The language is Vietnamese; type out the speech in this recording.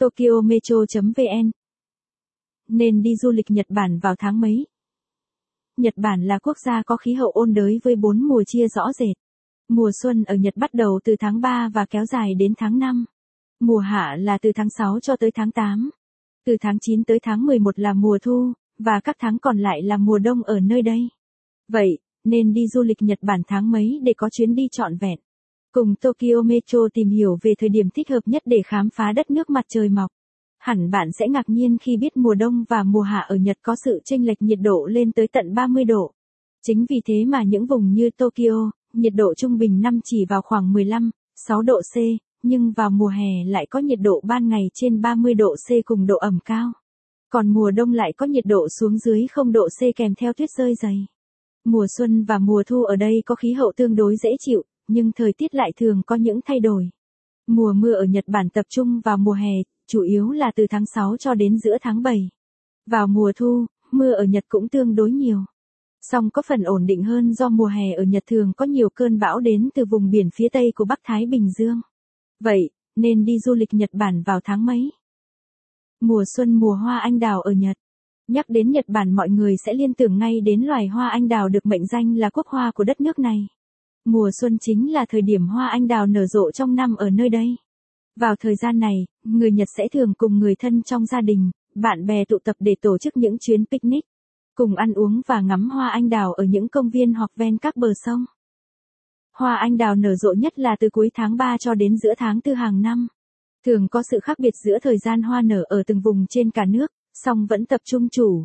Tokyo Metro.vn Nên đi du lịch Nhật Bản vào tháng mấy? Nhật Bản là quốc gia có khí hậu ôn đới với bốn mùa chia rõ rệt. Mùa xuân ở Nhật bắt đầu từ tháng 3 và kéo dài đến tháng 5. Mùa hạ là từ tháng 6 cho tới tháng 8. Từ tháng 9 tới tháng 11 là mùa thu, và các tháng còn lại là mùa đông ở nơi đây. Vậy, nên đi du lịch Nhật Bản tháng mấy để có chuyến đi trọn vẹn. Cùng Tokyo Metro tìm hiểu về thời điểm thích hợp nhất để khám phá đất nước mặt trời mọc. Hẳn bạn sẽ ngạc nhiên khi biết mùa đông và mùa hạ ở Nhật có sự chênh lệch nhiệt độ lên tới tận 30 độ. Chính vì thế mà những vùng như Tokyo, nhiệt độ trung bình năm chỉ vào khoảng 15, 6 độ C, nhưng vào mùa hè lại có nhiệt độ ban ngày trên 30 độ C cùng độ ẩm cao. Còn mùa đông lại có nhiệt độ xuống dưới 0 độ C kèm theo tuyết rơi dày. Mùa xuân và mùa thu ở đây có khí hậu tương đối dễ chịu, nhưng thời tiết lại thường có những thay đổi. Mùa mưa ở Nhật Bản tập trung vào mùa hè, chủ yếu là từ tháng 6 cho đến giữa tháng 7. Vào mùa thu, mưa ở Nhật cũng tương đối nhiều. Song có phần ổn định hơn do mùa hè ở Nhật thường có nhiều cơn bão đến từ vùng biển phía tây của Bắc Thái Bình Dương. Vậy, nên đi du lịch Nhật Bản vào tháng mấy? Mùa xuân mùa hoa anh đào ở Nhật. Nhắc đến Nhật Bản mọi người sẽ liên tưởng ngay đến loài hoa anh đào được mệnh danh là quốc hoa của đất nước này. Mùa xuân chính là thời điểm hoa anh đào nở rộ trong năm ở nơi đây. Vào thời gian này, người Nhật sẽ thường cùng người thân trong gia đình, bạn bè tụ tập để tổ chức những chuyến picnic, cùng ăn uống và ngắm hoa anh đào ở những công viên hoặc ven các bờ sông. Hoa anh đào nở rộ nhất là từ cuối tháng 3 cho đến giữa tháng 4 hàng năm. Thường có sự khác biệt giữa thời gian hoa nở ở từng vùng trên cả nước, song vẫn tập trung chủ.